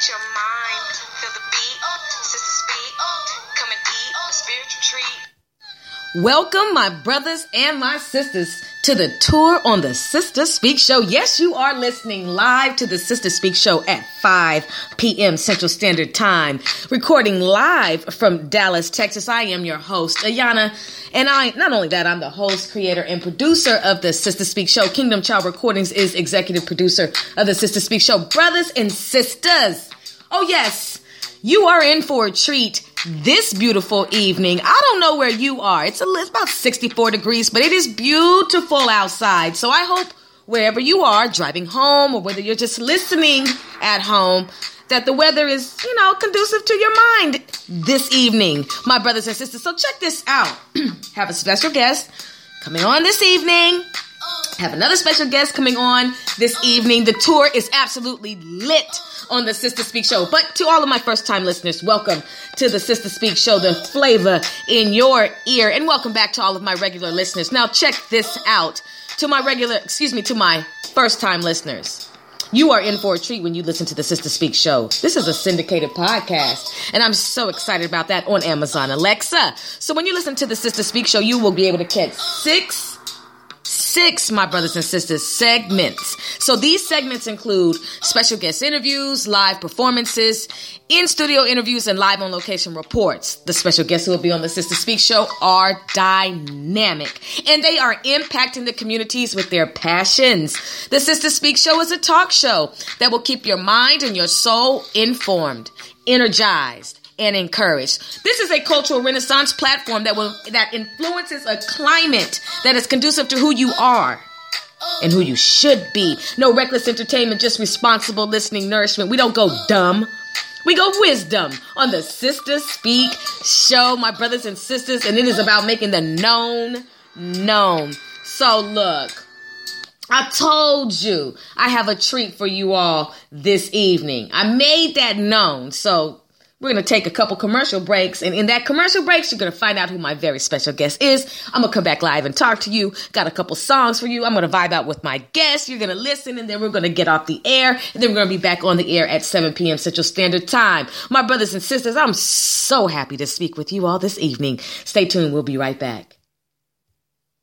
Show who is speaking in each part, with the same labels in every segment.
Speaker 1: Stimulate your mind. Feel the beat, speak. Come and eat a spiritual treat.
Speaker 2: Welcome, my brothers and my sisters, to the tour on the Sister Speak Show. Yes, you are listening live to the Sister Speak Show at 5 p.m. Central Standard Time, recording live from Dallas, Texas. I am your host, Ayana, and I, not only that, I'm the host, creator, and producer of the Sister Speak Show. Kingdom Child Recordings is executive producer of the Sister Speak Show. Brothers and sisters, oh yes, you are in for a treat this beautiful evening. I don't know where you are. It's, a, it's about 64 degrees, but it is beautiful outside. So I hope wherever you are, driving home or whether you're just listening at home, that the weather is, you know, conducive to your mind this evening, my brothers and sisters. So check this out. Have a special guest coming on this evening. Have another special guest coming on this evening. The tour is absolutely lit on the Sister Speak Show. But to all of my first time listeners, welcome to the Sister Speak Show, the flavor in your ear. And welcome back to all of my regular listeners. Now, check this out. To my regular, excuse me, to my first time listeners. You are in for a treat when you listen to the Sister Speak show. This is a syndicated podcast, and I'm so excited about that on Amazon Alexa. So when you listen to the Sister Speak show, you will be able to catch six six, my brothers and sisters, segments. So these segments include special guest interviews, live performances, in studio interviews, and live on location reports. The special guests who will be on the Sister Speak show are dynamic and they are impacting the communities with their passions. The Sister Speak show is a talk show that will keep your mind and your soul informed, energized, and encouraged. This is a cultural renaissance platform that will that influences a climate that is conducive to who you are and who you should be. No reckless entertainment, just responsible listening nourishment. We don't go dumb. We go wisdom on the Sister Speak show, my brothers and sisters, and it is about making the known known. So look, I told you I have a treat for you all this evening. I made that known. So we're going to take a couple commercial breaks. And in that commercial breaks, you're going to find out who my very special guest is. I'm going to come back live and talk to you. Got a couple songs for you. I'm going to vibe out with my guest. You're going to listen and then we're going to get off the air. And then we're going to be back on the air at 7 p.m. Central Standard Time. My brothers and sisters, I'm so happy to speak with you all this evening. Stay tuned. We'll be right back.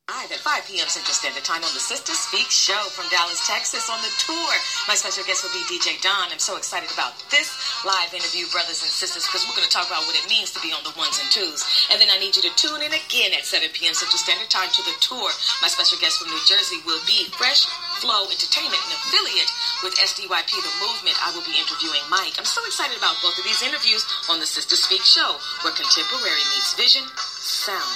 Speaker 1: Live at 5 p.m. Central Standard Time on the Sister Speak Show from Dallas, Texas on the tour. My special guest will be DJ Dawn. I'm so excited about this live interview, brothers and sisters, because we're going to talk about what it means to be on the ones and twos. And then I need you to tune in again at 7 p.m. Central Standard Time to the tour. My special guest from New Jersey will be Fresh Flow Entertainment, an affiliate with SDYP The Movement. I will be interviewing Mike. I'm so excited about both of these interviews on the Sister Speak Show, where contemporary meets vision, sound,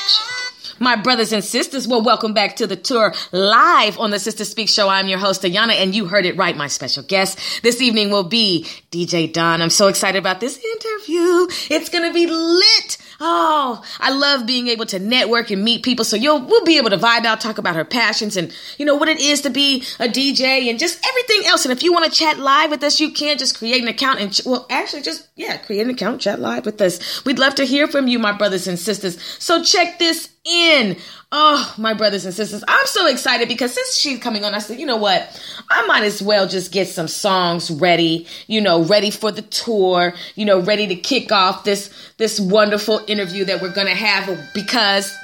Speaker 1: action.
Speaker 2: My brothers and sisters, well, welcome back to the tour live on the Sister Speak Show. I'm your host, Ayana, and you heard it right. My special guest this evening will be DJ Dawn. I'm so excited about this interview. It's going to be lit. Oh, I love being able to network and meet people. So you'll we'll be able to vibe out, talk about her passions and you know what it is to be a DJ and just everything else. And if you want to chat live with us, you can just create an account and ch- well, actually just yeah, create an account, chat live with us. We'd love to hear from you, my brothers and sisters. So check this in. Oh, my brothers and sisters, I'm so excited because since she's coming on, I said, you know what? I might as well just get some songs ready, you know, ready for the tour, you know, ready to kick off this this wonderful interview that we're going to have because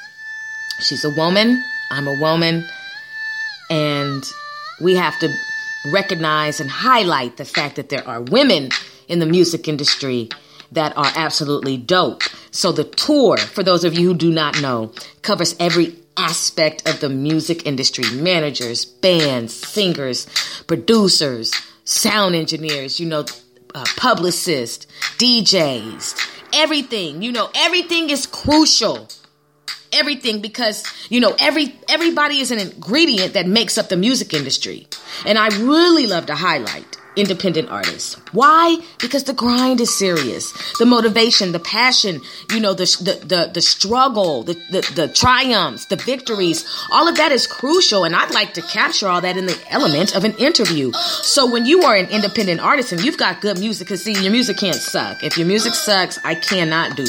Speaker 2: she's a woman, I'm a woman, and we have to recognize and highlight the fact that there are women in the music industry that are absolutely dope. So the tour, for those of you who do not know, covers every aspect of the music industry managers, bands, singers, producers, sound engineers, you know, uh, publicists, DJs, everything. You know, everything is crucial. Everything because you know every everybody is an ingredient that makes up the music industry, and I really love to highlight independent artists. Why? Because the grind is serious. The motivation, the passion, you know, the the the, the struggle, the, the the triumphs, the victories, all of that is crucial and I'd like to capture all that in the element of an interview. So when you are an independent artist and you've got good music cuz see your music can't suck. If your music sucks, I cannot do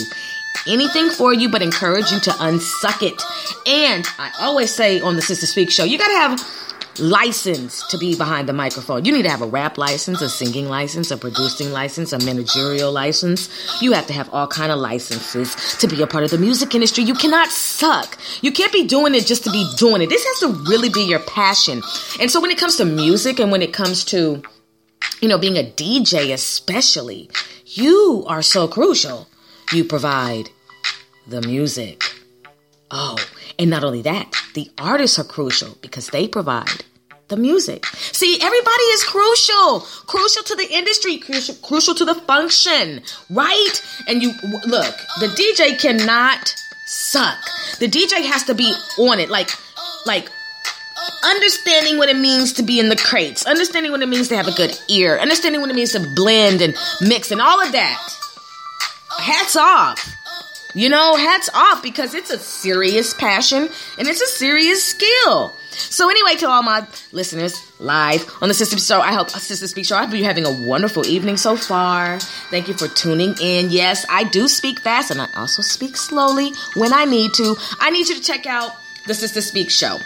Speaker 2: anything for you but encourage you to unsuck it. And I always say on the Sister Speak show, you got to have license to be behind the microphone. You need to have a rap license, a singing license, a producing license, a managerial license. You have to have all kind of licenses to be a part of the music industry. You cannot suck. You can't be doing it just to be doing it. This has to really be your passion. And so when it comes to music and when it comes to you know being a DJ especially, you are so crucial. You provide the music. Oh, and not only that, the artists are crucial because they provide the music. See, everybody is crucial, crucial to the industry, crucial, crucial to the function, right? And you look, the DJ cannot suck. The DJ has to be on it, like, like understanding what it means to be in the crates, understanding what it means to have a good ear, understanding what it means to blend and mix and all of that. Hats off. You know, hats off because it's a serious passion and it's a serious skill. So anyway, to all my listeners live on the Sister Show, I hope Sister Speak Show. I hope you're having a wonderful evening so far. Thank you for tuning in. Yes, I do speak fast and I also speak slowly when I need to. I need you to check out the Sister Speak Show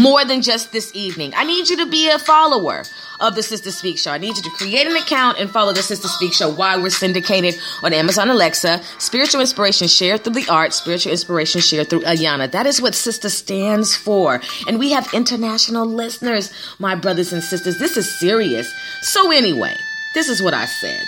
Speaker 2: more than just this evening. I need you to be a follower of the Sister Speak Show. I need you to create an account and follow the Sister Speak Show while we're syndicated on Amazon Alexa. Spiritual inspiration shared through the art, spiritual inspiration shared through Ayana. That is what Sister stands for. And we have international listeners, my brothers and sisters. This is serious. So, anyway, this is what I said.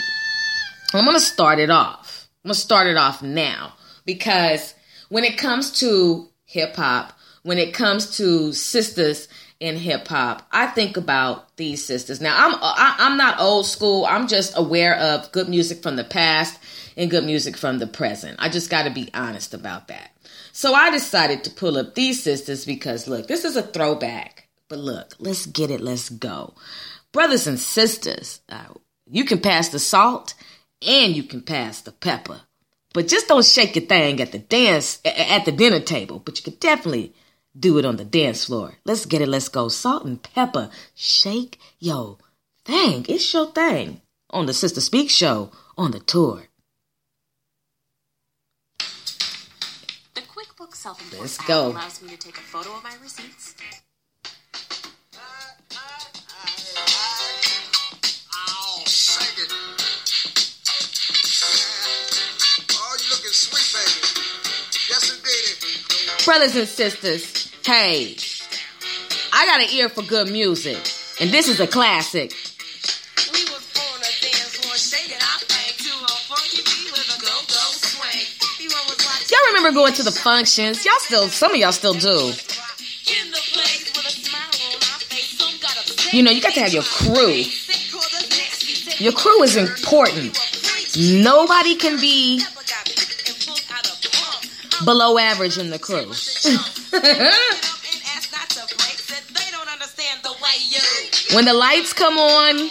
Speaker 2: I'm to start it off. I'm to start it off now because when it comes to hip hop, when it comes to sisters in hip hop, I think about these sisters. Now, I'm I, am i am not old school. I'm just aware of good music from the past and good music from the present. I just got to be honest about that. So I decided to pull up these sisters because look, this is a throwback. But look, let's get it. Let's go, brothers and sisters. Uh, you can pass the salt and you can pass the pepper, but just don't shake your thing at the dance at the dinner table. But you can definitely do it on the dance floor. Let's get it. Let's go. Salt-N-Pepa. Shake yo thing. It's your thing on the Sister Speak show on the tour.
Speaker 3: The QuickBooks self-employed
Speaker 2: Let's go.
Speaker 3: allows me to take a photo of my receipts.
Speaker 4: Oh, shake it. Oh, you looking sweet, baby. Yes, indeed.
Speaker 2: Brothers and sisters, hey, I got an ear for good music, and this is a classic.
Speaker 5: We was on a dance floor, shaking our thing to a funky beat with a go-go swing. Everyone was watching
Speaker 2: Y'all remember going to the functions? Y'all still, some of y'all still do.
Speaker 5: in the place with a smile on our face. Some got upset.
Speaker 2: You know, you got to have your crew.
Speaker 5: Sick or the next, we said,
Speaker 2: Your crew is important. Nobody can be below average in the crew. when the lights come on,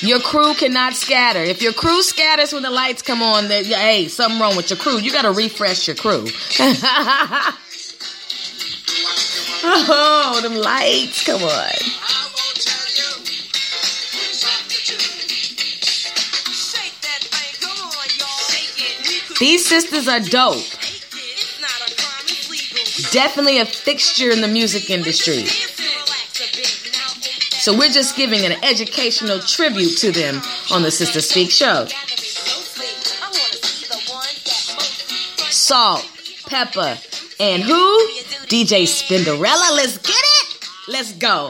Speaker 2: your crew cannot scatter. If your crew scatters when the lights come on, then hey, something wrong with your crew. You got to refresh your crew. oh, them lights, come on. These sisters are dope. Definitely a fixture in the music industry. So we're just giving an educational tribute to them on the Sister Speak show. Salt, pepper, and who? DJ Spinderella. Let's get it. Let's go.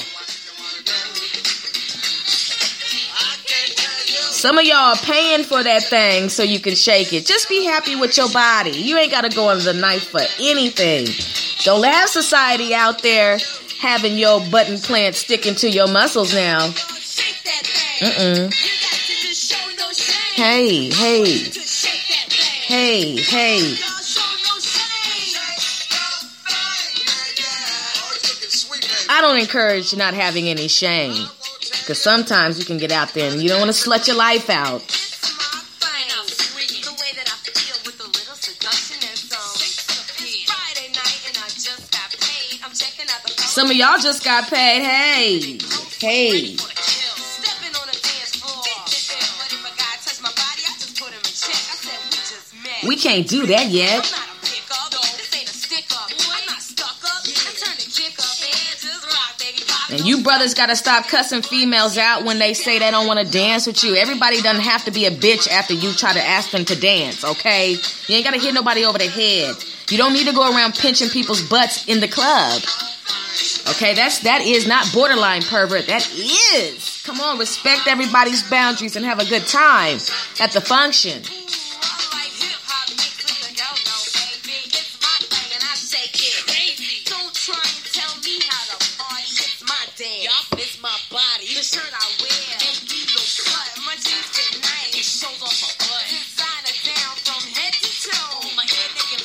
Speaker 2: Some of y'all are paying for that thing so you can shake it. Just be happy with your body. You ain't got to go under the knife for anything. Don't have society out there having your button plant sticking to your muscles now. Mm-mm. Hey, hey. Hey, hey. I don't encourage not having any shame. Because sometimes you can get out there and you don't want to slut your life out. Some of y'all just got paid. Hey, hey. We can't do that yet. And you brothers gotta stop cussing females out when they say they don't wanna dance with you. Everybody doesn't have to be a bitch after you try to ask them to dance, okay? You ain't gotta hit nobody over the head. You don't need to go around pinching people's butts in the club. Okay, that's that is not borderline pervert. That is. Come on, respect everybody's boundaries and have a good time at the function.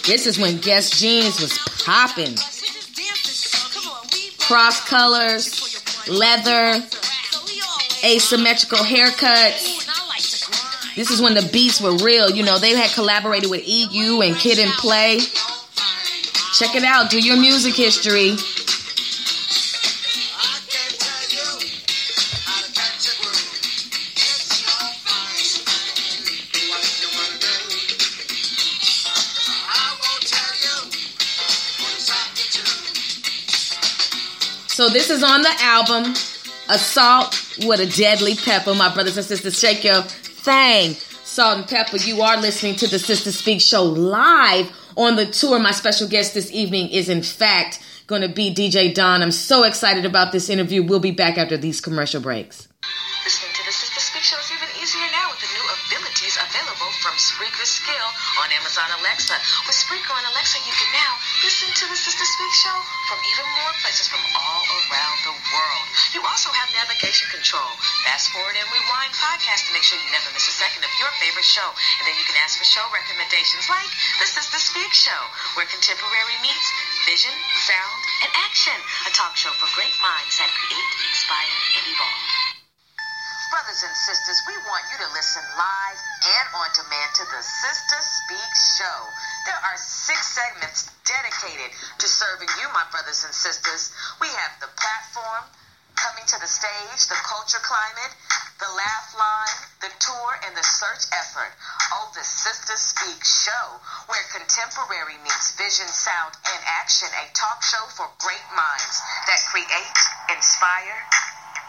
Speaker 2: This is when Guess Jeans was popping. Cross colors, leather, asymmetrical haircuts. This is when the beats were real. You know, they had collaborated with EU and Kid and Play. Check it out. Do your music history. So this is on the album Assault with a Deadly Pepper. My brothers and sisters, shake your thing. Salt-N-Pepa, you are listening to the Sister Speak Show live on the tour. My special guest this evening is, in fact, going to be DJ Dawn. I'm so excited about this interview. We'll be back after these commercial breaks.
Speaker 1: Listen to the Sister Speak Show from even more places from all around the world. You also have navigation control, fast forward and rewind podcast to make sure you never miss a second of your favorite show. And then you can ask for show recommendations like the Sister Speak Show, where contemporary meets vision, sound, and action. A talk show for great minds that create, inspire, and evolve. Brothers and sisters, we want you to listen live and on demand to the Sister Speak Show. There are six segments dedicated to serving you, my brothers and sisters. We have the platform, coming to the stage, the culture climate, the laugh line, the tour, and the search effort. Oh, the Sister Speak Show, where contemporary meets vision, sound, and action. A talk show for great minds that create, inspire,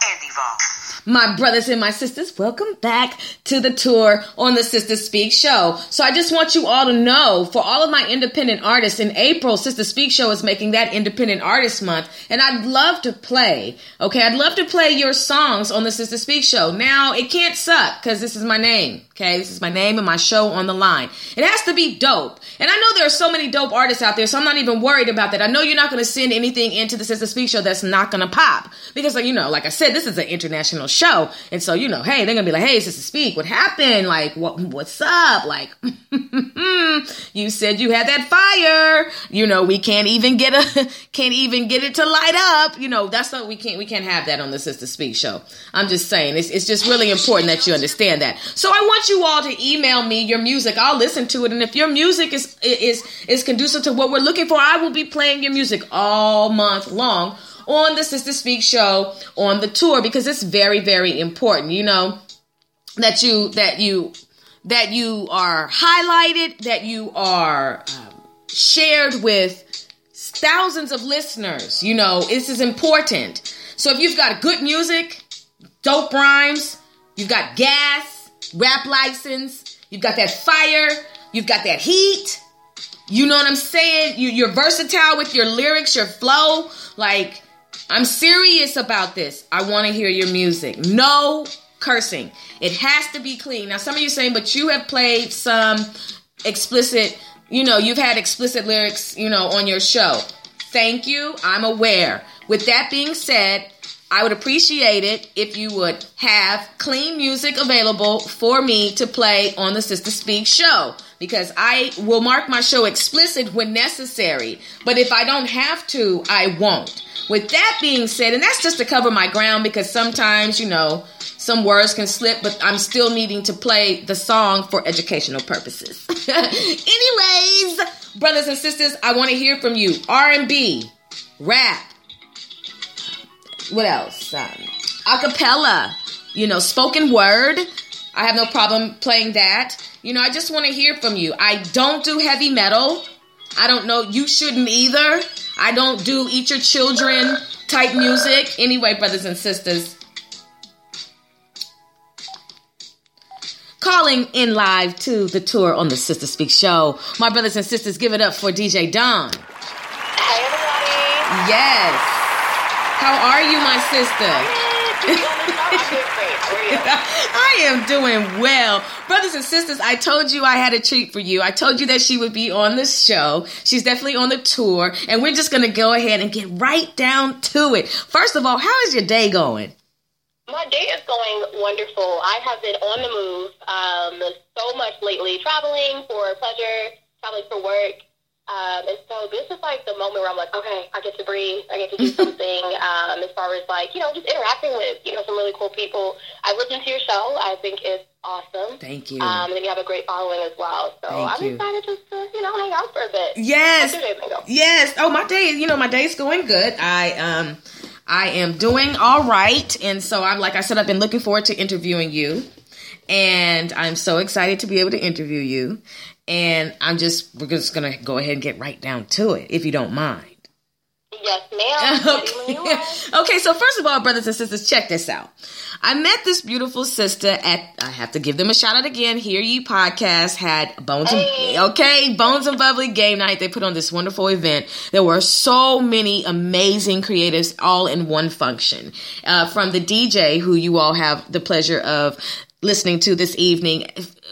Speaker 1: and evolve.
Speaker 2: My brothers and my sisters, welcome back to the tour on the Sister Speak Show. So I just want you all to know for all of my independent artists in April, Sister Speak Show is making that independent artist month. And I'd love to play, okay? I'd love to play your songs on the Sister Speak Show. Now, it can't suck because this is my name, okay? This is my name and my show on the line. It has to be dope. And I know there are so many dope artists out there, so I'm not even worried about that. I know you're not going to send anything into the Sister Speak Show that's not going to pop. Because, like, you know, like I said, said, this is an international show. And so, you know, hey, they're gonna be like, hey, Sister Speak, what happened? Like, what what's up? Like, you said you had that fire. You know, we can't even get a can't even get it to light up. You know, that's not we can't we can't have that on the Sister Speak show. I'm just saying it's it's just really important that you understand that. So I want you all to email me your music. I'll listen to it. And if your music is is is conducive to what we're looking for, I will be playing your music all month long on the Sister Speak show on the tour because it's very, very important, you know, that you, that you, that you are highlighted, that you are um, shared with thousands of listeners. You know, this is important. So if you've got good music, dope rhymes, you've got gas, rap license, you've got that fire, you've got that heat. You know what I'm saying? You, you're versatile with your lyrics, your flow. Like, I'm serious about this. I want to hear your music. No cursing. It has to be clean. Now, some of you saying, but you have played some explicit, you know, you've had explicit lyrics, you know, on your show. Thank you. I'm aware. With that being said, I would appreciate it if you would have clean music available for me to play on the Sister Speak show because I will mark my show explicit when necessary. But if I don't have to, I won't. With that being said, and that's just to cover my ground because sometimes, you know, some words can slip, but I'm still needing to play the song for educational purposes. Anyways, brothers and sisters, I want to hear from you. R&B, rap, what else? Um, acapella, you know, spoken word. I have no problem playing that. You know, I just want to hear from you. I don't do heavy metal. I don't know. You shouldn't either. I don't do eat your children type music. Anyway, brothers and sisters. Calling in live to the tour on the Sister Speak show. My brothers and sisters, give it up for DJ Dawn.
Speaker 6: Hey, everybody.
Speaker 2: Yes. How are you, my sister? I am doing well. Brothers and sisters, I told you I had a treat for you. I told you that she would be on the show. She's definitely on the tour, and we're just going to go ahead and get right down to it. First of all, how is your day going?
Speaker 6: My day is going wonderful. I have been on the move um, so much lately, traveling for pleasure, traveling for work. Um, and so this is like the moment where I'm like, okay, I get to breathe. I get to do something um, as far as like, you know, just interacting with, you know, some really cool people. I listened to your show. I think it's awesome.
Speaker 2: Thank you.
Speaker 6: Um, and you have a great following as well. So
Speaker 2: Thank
Speaker 6: I'm
Speaker 2: you.
Speaker 6: excited just to, you know, hang out for a bit.
Speaker 2: Yes.
Speaker 6: How's your day been going?
Speaker 2: Yes. Oh, my day, you know, my day's going good. I um I am doing all right. And so I'm like I said, I've been looking forward to interviewing you. And I'm so excited to be able to interview you. And I'm just we're just gonna go ahead and get right down to it, if you don't mind.
Speaker 6: Yes, ma'am. You are.
Speaker 2: okay, so first of all, brothers and sisters, check this out. I met this beautiful sister at I have to give them a shout out again. Hear Ye podcast had Bones
Speaker 6: Hey.
Speaker 2: and okay, Bones and Bubbly game night. They put on this wonderful event. There were so many amazing creatives all in one function. Uh, from the DJ who you all have the pleasure of listening to this evening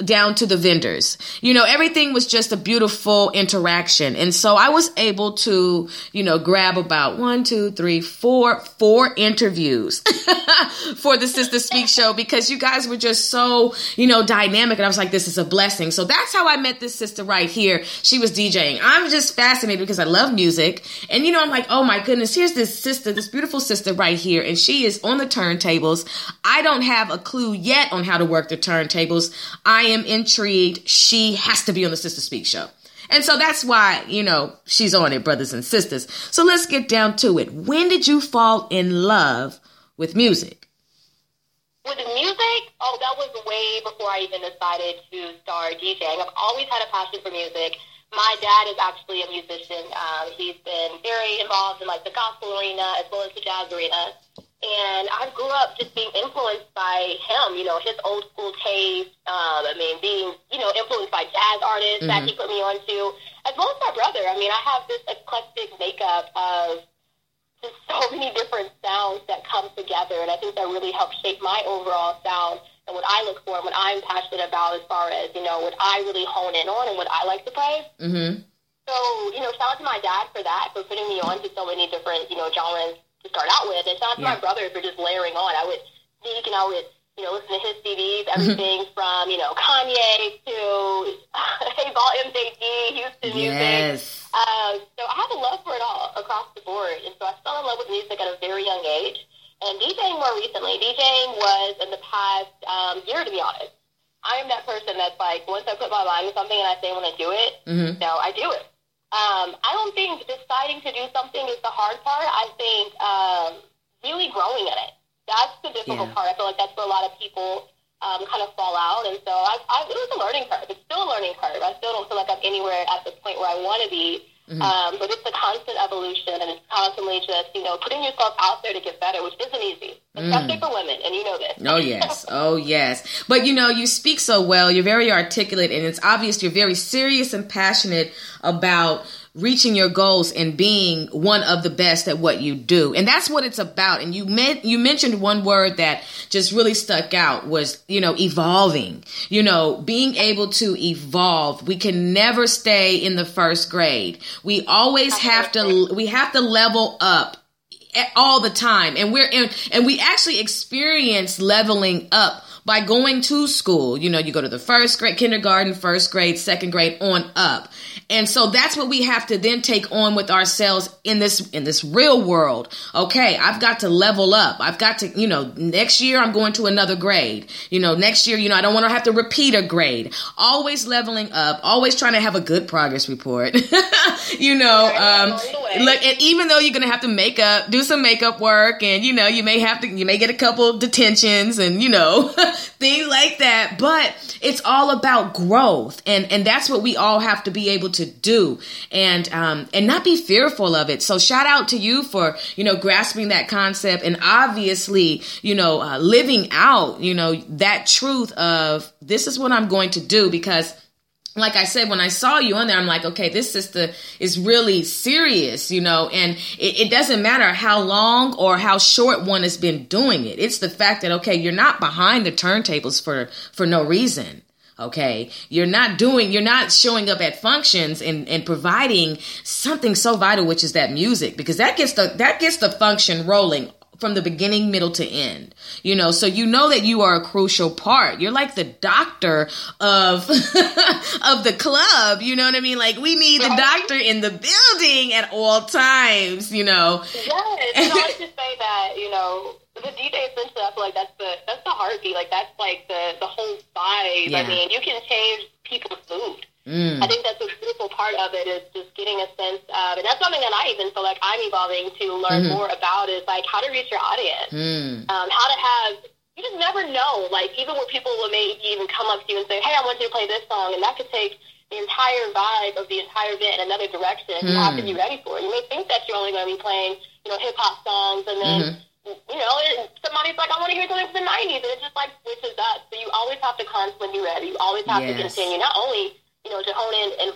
Speaker 2: down to the vendors. You know, everything was just a beautiful interaction. And so I was able to, you know, grab about one, two, three, four, four interviews for the Sister Speak show because you guys were just so, you know, dynamic. And I was like, this is a blessing. So that's how I met this sister right here. She was DJing. I'm just fascinated because I love music. And, you know, I'm like, oh my goodness, here's this sister, this beautiful sister right here. And she is on the turntables. I don't have a clue yet on how to work the turntables. I am intrigued. She has to be on the Sister Speak show. And so that's why, you know, she's on it, brothers and sisters. So let's get down to it. When did you fall in love with music?
Speaker 6: With music, oh, that was way before I even decided to start DJing. I've always had a passion for music. My dad is actually a musician. Um, he's been very involved in like the gospel arena as well as the jazz arena. And I grew up just being influenced by him, you know, his old school taste. Um, I mean, being, you know, influenced by jazz artists that he put me onto, as well as my brother. I mean, I have this eclectic makeup of just so many different sounds that come together, and I think that really helps shape my overall sound and what I look for and what I'm passionate about as far as, you know, what I really hone in on and what I like to play.
Speaker 2: Mm-hmm.
Speaker 6: So, you know, shout out to my dad for that, for putting me on to so many different, you know, genres to start out with. Out to
Speaker 2: Yeah.
Speaker 6: my brother for just layering on. I would sneak and I would, you know, listen to his CDs, everything from, you know, Kanye to 8Ball MJG, Houston music.
Speaker 2: Yes.
Speaker 6: Um, so I have a love for it all across the board. And so I fell in love with music at a very young age. And DJing more recently, DJing was in the past um, year, to be honest. I am that person that's like, once I put my mind to something and I say I want to do it,
Speaker 2: Mhm.
Speaker 6: no, I do it. Um, I don't think deciding to do something is the hard part. I think um, really growing in it. That's the difficult
Speaker 2: Yeah.
Speaker 6: part. I feel like that's where a lot of people um, kind of fall out. And so I, I, it was a learning curve. It's still a learning curve. I still don't feel like I'm anywhere at the point where I want to be.
Speaker 2: Mm-hmm.
Speaker 6: Um, but it's a constant evolution, and it's constantly just you know putting yourself out there to get better, which isn't easy, especially for women, and you know this.
Speaker 2: Mm. Oh yes, oh yes. But you know, you speak so well. You're very articulate, and it's obvious you're very serious and passionate about reaching your goals and being one of the best at what you do. And that's what it's about. And you meant you mentioned one word that just really stuck out was, you know, evolving. You know, being able to evolve. We can never stay in the first grade. We always have to we have to level up all the time and we're in and we actually experience leveling up by going to school you know you go to the first grade kindergarten first grade second grade on up and so that's what we have to then take on with ourselves in this in this real world. Okay i've got to level up. I've got to you know next year i'm going to another grade. You know next year you know i don't want to have to repeat a grade. Always leveling up always trying to have a good progress report. You know um
Speaker 6: along the way.
Speaker 2: look and even though you're gonna have to make up do some makeup work and you know you may have to you may get a couple detentions and you know things like that but it's all about growth. And and that's what we all have to be able to do and um and not be fearful of it so shout out to you for you know grasping that concept and obviously you know uh, living out you know that truth of this is what i'm going to do because like I said, when I saw you on there, I'm like, okay, this sister is really serious, you know, and it, it, doesn't matter how long or how short one has been doing it. It's the fact that, okay, you're not behind the turntables for, for no reason. Okay. You're not doing, you're not showing up at functions and, and providing something so vital, which is that music, because that gets the, that gets the function rolling from the beginning, middle to end. You know, so you know that you are a crucial part. You're like the doctor of of the club. You know what I mean? Like we need the doctor in the building at all times. You know.
Speaker 6: Yes, and I like say that you know the DJ essentially. I feel like that's the that's the heartbeat. Like that's like the the whole vibe.
Speaker 2: Yeah.
Speaker 6: I mean, you can change people's mood.
Speaker 2: Mm.
Speaker 6: I think that's a beautiful part of it is just getting a sense of, and that's something that I even feel like I'm evolving to learn
Speaker 2: Mhm.
Speaker 6: more about is like how to reach your audience,
Speaker 2: Mm.
Speaker 6: um, how to have. You just never know. Like even where people will maybe even come up to you and say, "Hey, I want you to play this song," and that could take the entire vibe of the entire event in another direction. You have to be ready for it. You may think that you're only going to be playing, you know, hip hop songs, and then
Speaker 2: Mm-hmm.
Speaker 6: You know, and somebody's like, I want to hear something from the 90s, and it just like switches up. So you always have to constantly be ready. You always have to continue, not only, you know, to hone in and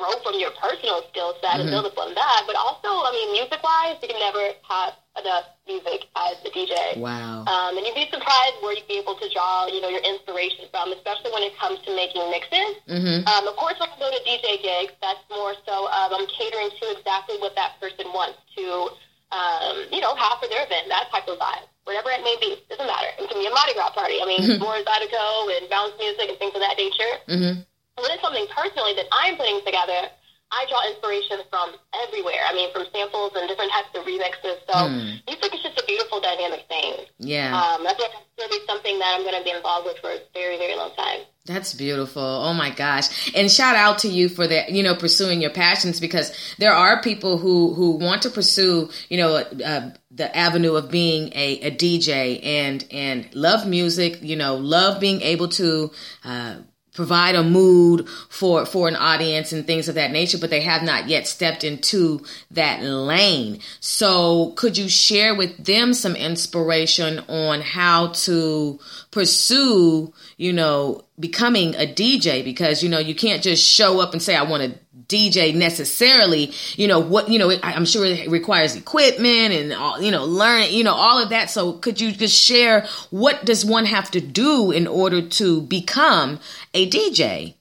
Speaker 6: grow from your personal skill set
Speaker 2: Mm-hmm.
Speaker 6: and build upon that, but also, I mean, music wise, you can never have enough music as a DJ.
Speaker 2: Wow.
Speaker 6: Um, and you'd be surprised where you'd be able to draw, you know, your inspiration from, especially when it comes to making mixes.
Speaker 2: Mm-hmm.
Speaker 6: Um, of course, when I go to DJ gigs, that's more so of I'm catering to exactly what that person wants to, um, you know, have for their event, that type of vibe. Whatever it may be, doesn't matter. It can be a Mardi Gras party. I mean, more Zydeco and bounce music and things of that nature.
Speaker 2: Mm-hmm.
Speaker 6: When it's something personally that I'm putting together, I draw inspiration from everywhere. I mean, from samples and different types of remixes. So
Speaker 2: Hmm.
Speaker 6: music is just a beautiful, dynamic thing.
Speaker 2: Yeah.
Speaker 6: Um, I think it's going to be something that I'm going to be involved with for a very, very long time.
Speaker 2: That's beautiful. Oh my gosh. And shout out to you for that, you know, pursuing your passions because there are people who, who want to pursue, you know, uh, the avenue of being a, a DJ and, and love music, you know, love being able to, uh, provide a mood for for an audience and things of that nature but they have not yet stepped into that lane so could you share with them some inspiration on how to pursue you know becoming a DJ because you know you can't just show up and say I want to DJ necessarily. You know what you know I'm sure it requires equipment and all you know learn you know all of that. So could you just share what does one have to do in order to become a DJ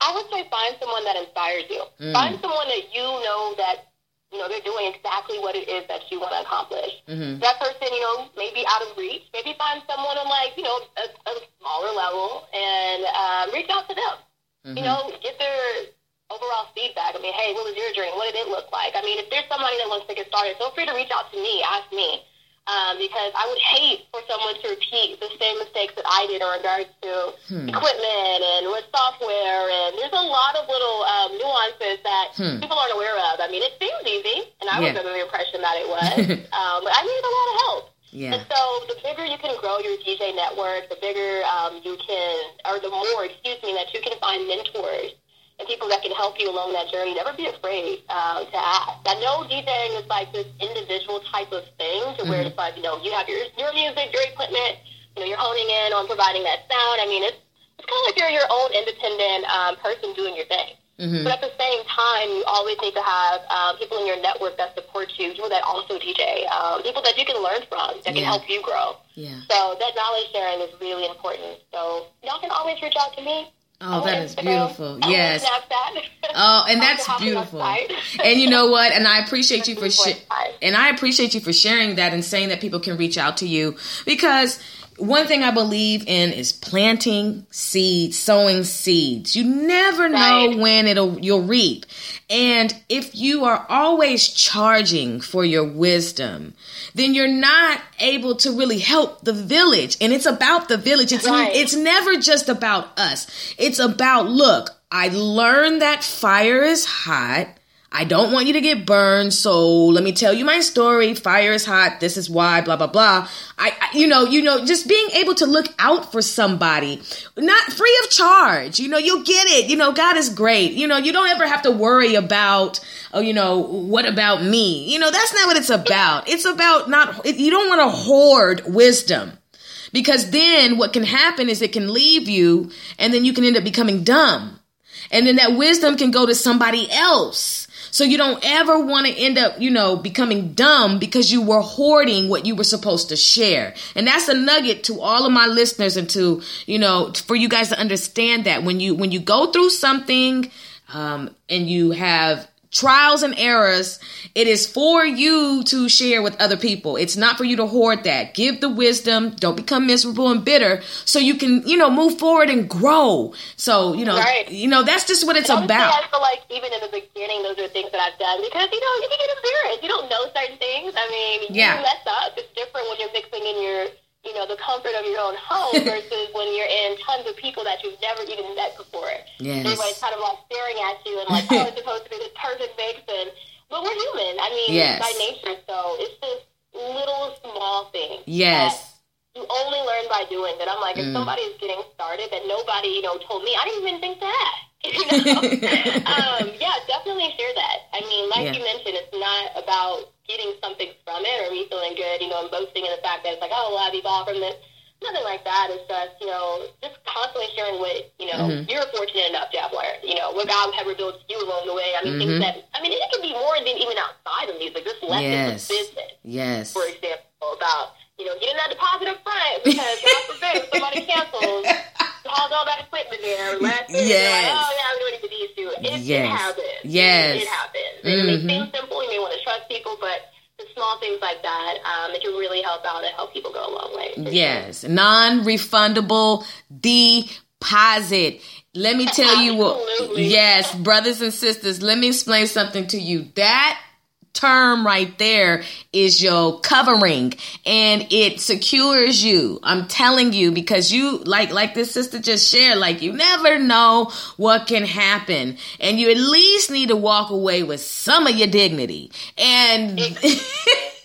Speaker 6: I would say find someone that inspires you. Mm. Find someone that you know that you know, they're doing exactly what it is that you want to accomplish.
Speaker 2: Mm-hmm.
Speaker 6: That person, you know, may be out of reach. Maybe find someone on like, you know, a, a smaller level and um, reach out to them.
Speaker 2: Mm-hmm.
Speaker 6: You know, get their overall feedback. I mean, hey, what was your dream? What did it look like? I mean, if there's somebody that wants to get started, feel free to reach out to me, ask me. Um, because I would hate for someone to repeat the same mistakes that I did in regards to
Speaker 2: Hmm.
Speaker 6: equipment and with software. And there's a lot of little um, nuances that
Speaker 2: Hmm.
Speaker 6: people aren't aware of. I mean, it seems easy, and I
Speaker 2: Yeah.
Speaker 6: was under the impression that it was. um, but I needed a lot of help.
Speaker 2: Yeah.
Speaker 6: And so the bigger you can grow your DJ network, the bigger um, you can, or the more, excuse me, that you can find mentors and people that can help you along that journey. Never be afraid uh, to ask. I know DJing is like this individual type of thing to where it's like, you know, you have your, your music, your equipment, you know, you're honing in on providing that sound. I mean, it's, it's kind of like you're your own independent um, person doing your thing. But at the same time, you always need to have um, people in your network that support you, people that also DJ, um, people that you can learn from, that can help you grow.
Speaker 2: Yeah.
Speaker 6: So that knowledge sharing is really important. So y'all can always reach out to me.
Speaker 2: Oh, that is beautiful. Yes. Oh, and that's beautiful. And you know what? And I appreciate you for sh- and I appreciate you for sharing that and saying that people can reach out to you because one thing I believe in is planting seeds, sowing seeds. You never know
Speaker 6: Right.
Speaker 2: when it'll you'll reap. And if you are always charging for your wisdom, then you're not able to really help the village. And it's about the village. It's
Speaker 6: Right.
Speaker 2: it's never just about us. It's about look, I learned that fire is hot. I don't want you to get burned, so let me tell you my story. Fire is hot. This is why. Blah blah blah. I, I, you know, you know, just being able to look out for somebody, not free of charge. You know, you'll get it. You know, God is great. You know, you don't ever have to worry about, oh, you know, what about me? You know, that's not what it's about. It's about not. You don't want to hoard wisdom because then what can happen is it can leave you, and then you can end up becoming dumb and then that wisdom can go to somebody else. So you don't ever want to end up, you know, becoming dumb because you were hoarding what you were supposed to share. And that's a nugget to all of my listeners and to, you know, for you guys to understand that when you when you go through something um and you have trials and errors, it is for you to share with other people. It's not for you to hoard that. Give the wisdom. Don't become miserable and bitter so you can, you know, move forward and grow. So, you know,
Speaker 6: Right.
Speaker 2: you know, that's just what it's
Speaker 6: Honestly,
Speaker 2: about.
Speaker 6: I feel like even in the beginning, those are things that I've done because you know you can get embarrassed. You don't know certain things. I mean,
Speaker 2: Yeah.
Speaker 6: you mess up. It's different when you're mixing in your, you know, the comfort of your own home versus when you're in tons of people that you've never even met before.
Speaker 2: Yes.
Speaker 6: Everybody's kind of like staring at you and like, oh, it's supposed to be this perfect mix, and but we're human. I mean,
Speaker 2: Yes.
Speaker 6: by nature, so it's this little small thing.
Speaker 2: Yes.
Speaker 6: that you only learn by doing that. I'm like, if somebody is getting started that nobody, you know, told me, I didn't even think that. You know? um, yeah, fact that it's like, oh, well, I've evolved from this. Nothing like that. It's just, you know, just constantly sharing what, you know, you're fortunate enough to have learned, you know, what God has revealed to you along the way. I mean, things that, I mean, it can be more than even outside of music. This lessons
Speaker 2: Yes.
Speaker 6: of business
Speaker 2: Yes.
Speaker 6: for example, about you know getting that deposit up front because God forbid if somebody cancels, hauls all that equipment there last minute.
Speaker 2: Yes.
Speaker 6: Like, oh yeah, I'm doing it to these two. It,
Speaker 2: Yes.
Speaker 6: it happens.
Speaker 2: Yes.
Speaker 6: It, happens. And it may
Speaker 2: Mhm.
Speaker 6: Can really help help people go a long way.
Speaker 2: Yes, non-refundable deposit. Let me tell you what. Yes, brothers and sisters, let me explain something to you. That term right there is your covering and it secures you. I'm telling you because you like like this sister just shared like you never know what can happen and you at least need to walk away with some of your dignity. And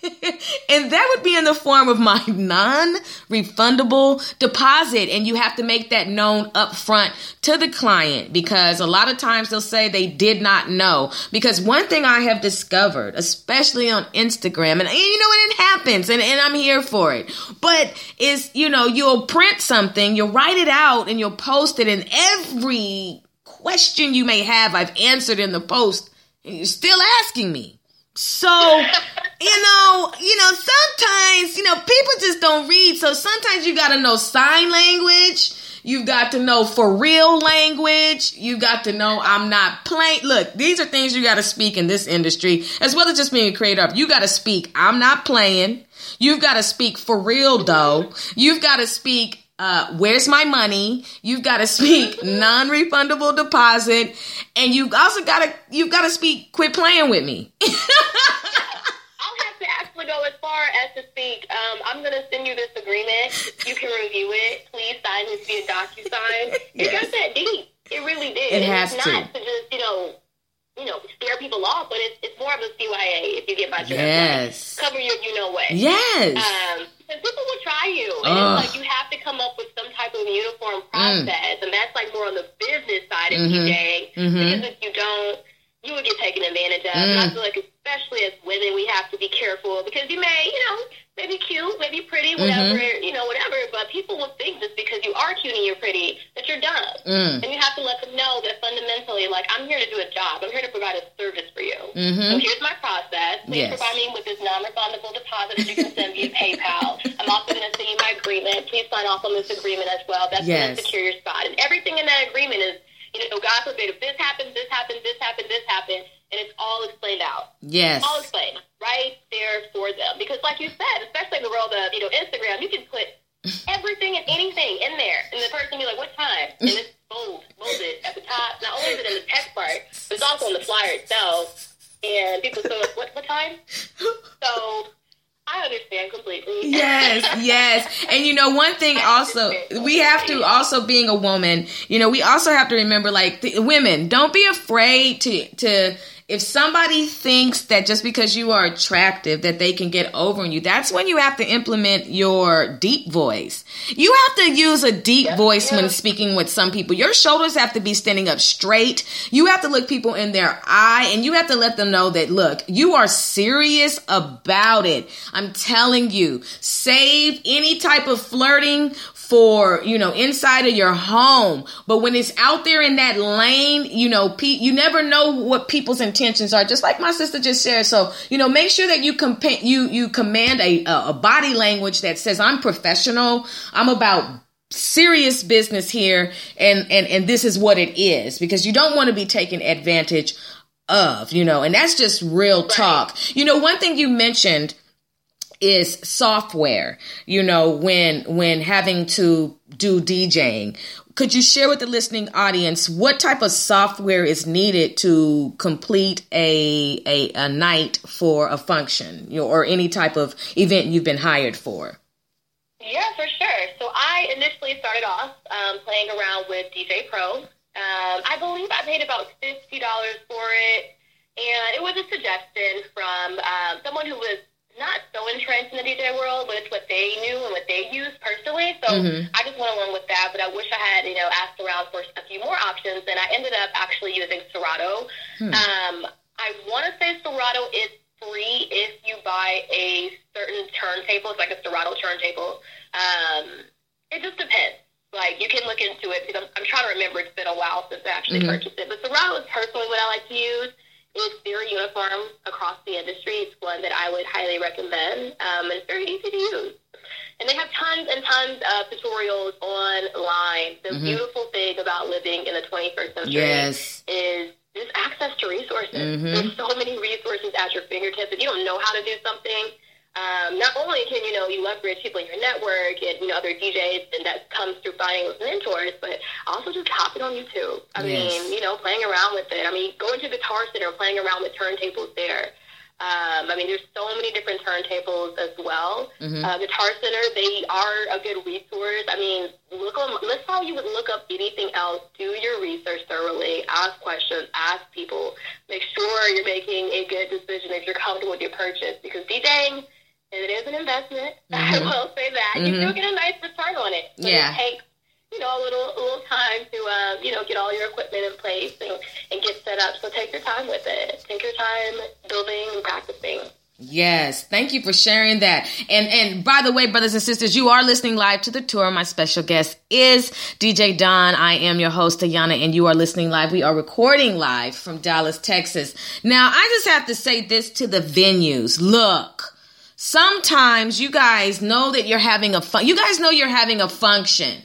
Speaker 2: and that would be in the form of my non-refundable deposit. And you have to make that known up front to the client because a lot of times they'll say they did not know. Because one thing i have discovered especially on instagram and, and you know what it happens and, and i'm here for it but is you know you'll print something you'll write it out and you'll post it and every question you may have i've answered in the post and you're still asking me. So, you know, you know, sometimes, you know, people just don't read. So sometimes you got to know sign language. You've got to know for real language. You've got to know I'm not playing. Look, these are things you got to speak in this industry, as well as just being a creator. You got to speak I'm not playing. You've got to speak for real though. You've got to speak uh, where's my money? You've got to speak non-refundable deposit, and you also got to you've got to speak quit playing with me.
Speaker 6: I'll have to actually go as far as to speak. Um, I'm going to send you this agreement. You can review it. Please sign this via DocuSign. It
Speaker 2: Yes.
Speaker 6: got that deep. It really did.
Speaker 2: It
Speaker 6: and
Speaker 2: has
Speaker 6: it's
Speaker 2: to.
Speaker 6: not to just, you know, you know, scare people off, but it's, it's more of a CYA, if you get my drift.
Speaker 2: Yes.
Speaker 6: Like, cover your you know what.
Speaker 2: yes.
Speaker 6: Um, because people will try you, and
Speaker 2: Ugh.
Speaker 6: it's like you have to come up with some type of uniform
Speaker 2: Mm.
Speaker 6: process, and that's like more on the business side of
Speaker 2: Mhm.
Speaker 6: DJing.
Speaker 2: Mhm.
Speaker 6: Because if you don't, you would get taken advantage of. And I
Speaker 2: Mm.
Speaker 6: feel like, especially as women, we have to be careful because you may, you know, maybe cute, maybe pretty, whatever,
Speaker 2: Mm-hmm.
Speaker 6: you know, whatever. But people will think just because you are cute and you're pretty that you're dumb.
Speaker 2: Mm.
Speaker 6: And you have to let them know that fundamentally, like, I'm here to do a job. I'm here to provide a service for you.
Speaker 2: Mhm.
Speaker 6: So here's my process. Please
Speaker 2: Yes.
Speaker 6: provide me with this non-refundable deposit that you can send via PayPal. I'm also going to send you my agreement. Please sign off on this agreement as well. That's
Speaker 2: Yes.
Speaker 6: going to secure your spot. And everything in that agreement is, you know, God forbid, if this happens, this happens, this happens, this happens, and it's all explained out
Speaker 2: yes.
Speaker 6: all explained right there for them. Because, like you said, especially in the world of you know Instagram, you can put everything and anything in there, and the person be like, "What time?" And it's bold, bolded at the top. Not only is it in the text part, but it's also in the flyer itself. And people say, "What what time?" So I understand completely.
Speaker 2: yes, yes. And you know, one thing also, we have to also being a woman, you know, we also have to remember like the, women, don't be afraid to to if somebody thinks that just because you are attractive that they can get over on you, that's when you have to implement your deep voice. You have to use a deep voice when speaking with some people. Your shoulders have to be standing up straight. You have to look people in their eye and you have to let them know that look, you are serious about it. I'm telling you, save any type of flirting for, you know, inside of your home. But when it's out there in that lane, you know, pe- you never know what people's intentions are. Just like my sister just shared. So, you know, make sure that you compa- you you command a a body language that says I'm professional. I'm about serious business here and and and this is what it is because you don't want to be taken advantage of, you know. And that's just real talk. You know, one thing you mentioned is software you know when when having to do djing could you share with the listening audience what type of software is needed to complete a a, a night for a function you know, or any type of event you've been hired for
Speaker 6: Yeah, for sure. So I initially started off um, playing around with DJ Pro. Um, I believe I paid about fifty dollars for it, and it was a suggestion from um, someone who was not so entrenched in the DJ world, but it's what they knew and what they used personally. So I just went along with that. But I wish I had, you know, asked around for a few more options, and I ended up actually using Serato. Um, I want to say Serato is free if you buy a certain turntable. It's like a Serato turntable. Um, it just depends. Like you can look into it because I'm, I'm trying to remember. It's been a while since I actually purchased it. But Serato is personally what I like to use. It's very uniform across the industry. It's one that I would highly recommend. Um, and it's very easy to use. And they have tons and tons of tutorials online. The beautiful thing about living in the 21st century
Speaker 2: Yes.
Speaker 6: is just access to resources.
Speaker 2: Mhm.
Speaker 6: There's so many resources at your fingertips. If you don't know how to do something, um, not only can you know you leverage people in your network and you know other DJs, and that comes through finding those mentors, but also just hopping on YouTube. I
Speaker 2: Yes.
Speaker 6: mean, you know, playing around with it. I mean, going to Guitar Center, playing around with turntables there. Um, I mean, there's so many different turntables as well. Uh, Guitar Center, they are a good resource. I mean, look on, list how you would look up anything else. Do your research thoroughly. Ask questions. Ask people. Make sure you're making a good decision if you're comfortable with your purchase. Because DJing, it is an investment. I will say that. You still get a nice return on it.
Speaker 2: Yeah.
Speaker 6: it takes you know, a little a little time to um, you know, get all your equipment in place and, and get set up. So take your time with it. Take your time building and practicing.
Speaker 2: Yes, thank you for sharing that. And and by the way, brothers and sisters, you are listening live to the tour. My special guest is DJ Dawn. I am your host, Ayana, and you are listening live. We are recording live from Dallas, Texas. Now, I just have to say this to the venues. Look, sometimes you guys know that you're having a fun. You guys know you're having a function.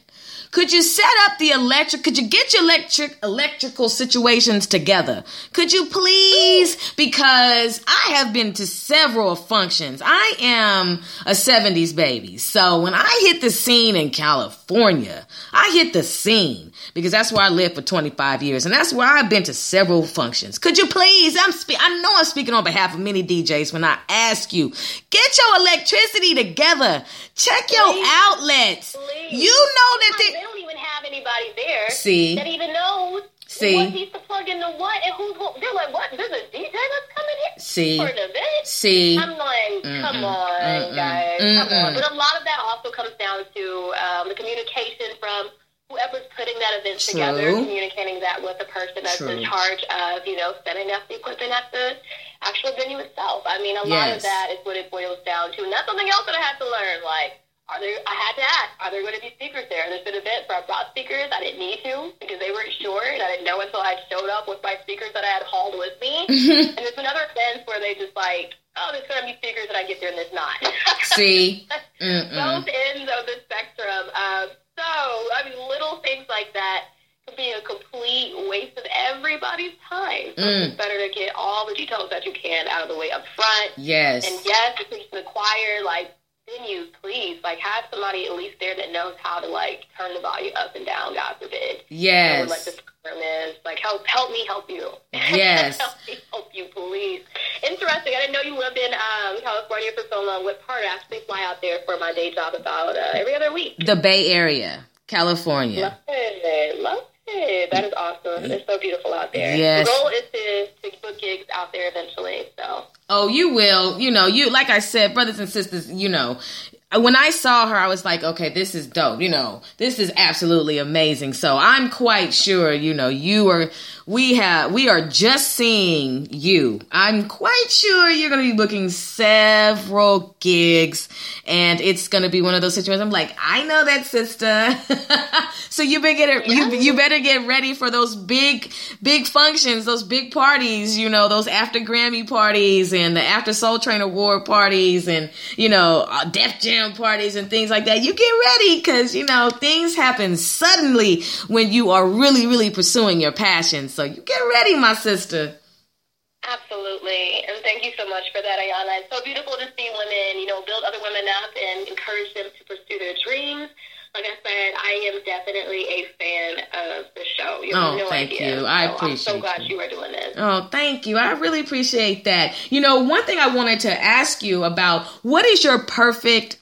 Speaker 2: Could you set up the electric? Could you get your electric electrical situations together? Could you please? Because I have been to several functions. I am a 70s baby. So when I hit the scene in California, I hit the scene because that's where I lived for 25 years and that's where I've been to several functions. Could you please? I'm spe- I know I'm speaking on behalf of many DJs when I ask you, get your electricity together. Check your
Speaker 6: Please.
Speaker 2: outlets.
Speaker 6: Please.
Speaker 2: You know that they,
Speaker 6: they don't even have anybody there
Speaker 2: See?
Speaker 6: that even knows
Speaker 2: See?
Speaker 6: what needs to plug into what and who's who. They're like, what? There's a DJ that's coming here
Speaker 2: See?
Speaker 6: for an event.
Speaker 2: See?
Speaker 6: I'm like, come on,
Speaker 2: mm-mm,
Speaker 6: guys, come
Speaker 2: mm-mm.
Speaker 6: on. But a lot of that also comes down to um, the communication from whoever's putting that event
Speaker 2: True.
Speaker 6: together, communicating that with the person that's
Speaker 2: True.
Speaker 6: in charge of, you know, setting up the equipment at the actual venue itself. I mean, a lot of that is what it boils down to, and that's something else that I had to learn. Like, are there? I had to ask, are there going to be speakers there? There's been events where I brought speakers. I didn't need to because they weren't sure, and I didn't know until I showed up with my speakers that I had hauled with me. and there's been other events where they just like, oh, there's going to be speakers, and I get there and there's not.
Speaker 2: See?
Speaker 6: Both ends of the spectrum. Um, so, I mean, little things like that can be a complete waste of everybody's time. So
Speaker 2: Mm.
Speaker 6: it's better to get all the details that you can out of the way up front.
Speaker 2: Yes.
Speaker 6: And yes, if it's the choir, like venues, please, like have somebody at least there that knows how to like turn the volume up and down. God forbid. Or, like the
Speaker 2: Yes.
Speaker 6: term is like help, help me, help you.
Speaker 2: Yes.
Speaker 6: help me, help you, please. Interesting. I didn't know you lived in um, California for so long. What part? I actually fly out there for my day job about uh, every other week.
Speaker 2: The Bay Area, California.
Speaker 6: Love it. Love it. That is awesome. It's so beautiful out there.
Speaker 2: Yes.
Speaker 6: The goal is to, to book gigs out there eventually. So.
Speaker 2: Oh, you will. You know, you like I said, brothers and sisters. You know, when I saw her, I was like, okay, this is dope. You know, this is absolutely amazing. So I'm quite sure. You know, you are. We have. We are just seeing you. I'm quite sure you're going to be booking several gigs, and it's going to be one of those situations. I'm like, I know that sister. so you better get you you better get ready for those big big functions, those big parties. You know, those after Grammy parties and the after Soul Train Award parties, and you know, uh, Def Jam parties and things like that. You get ready because you know things happen suddenly when you are really really pursuing your passion. So you get ready, my sister.
Speaker 6: Absolutely. And thank you so much for that, Ayana. It's so beautiful to see women, you know, build other women up and encourage them to pursue their dreams. Like I said, I am definitely a fan of the show. You have
Speaker 2: Oh,
Speaker 6: no
Speaker 2: thank
Speaker 6: idea.
Speaker 2: you. I
Speaker 6: So I'm
Speaker 2: appreciate
Speaker 6: so glad
Speaker 2: you.
Speaker 6: you are doing this.
Speaker 2: Oh, thank you. I really appreciate that. You know, one thing I wanted to ask you about what is your perfect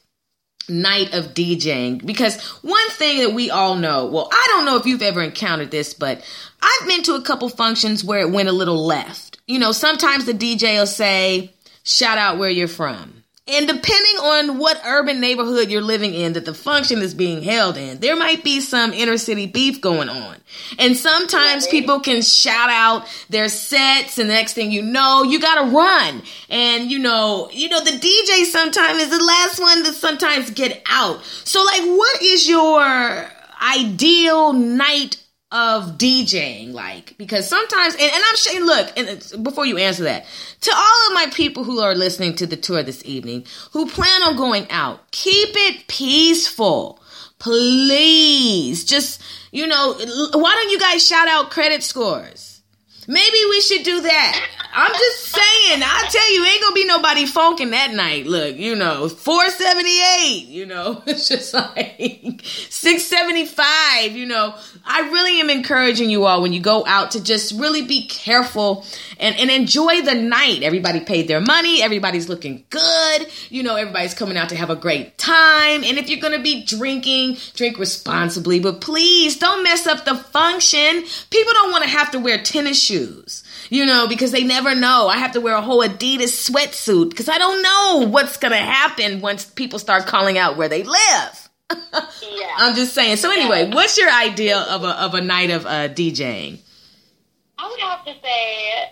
Speaker 2: night of DJing? Because one thing that we all know, well, I don't know if you've ever encountered this, but I've been to a couple functions where it went a little left. You know, sometimes the DJ will say, shout out where you're from. And depending on what urban neighborhood you're living in that the function is being held in, there might be some inner city beef going on. And sometimes people can shout out their sets and the next thing you know, you gotta run. And you know, you know, the DJ sometimes is the last one to sometimes get out. So like, what is your ideal night of DJing like because sometimes and, and I'm saying look and before you answer that to all of my people who are listening to the tour this evening who plan on going out keep it peaceful. Please just you know why don't you guys shout out credit scores? Maybe we should do that I'm just saying I tell you ain't gonna be nobody funking that night look you know 478 you know it's just like 675 you know I really am encouraging you all when you go out to just really be careful and, and enjoy the night. Everybody paid their money. Everybody's looking good. You know, everybody's coming out to have a great time. And if you're to be drinking, drink responsibly. But please don't mess up the function. People don't want to have to wear tennis shoes, you know, because they never know. I have to wear a whole Adidas sweatsuit because I don't know what's going to happen once people start calling out where they live.
Speaker 6: Yeah.
Speaker 2: I'm just saying. So anyway, what's your idea of a of a night of uh, DJing?
Speaker 6: I would have to say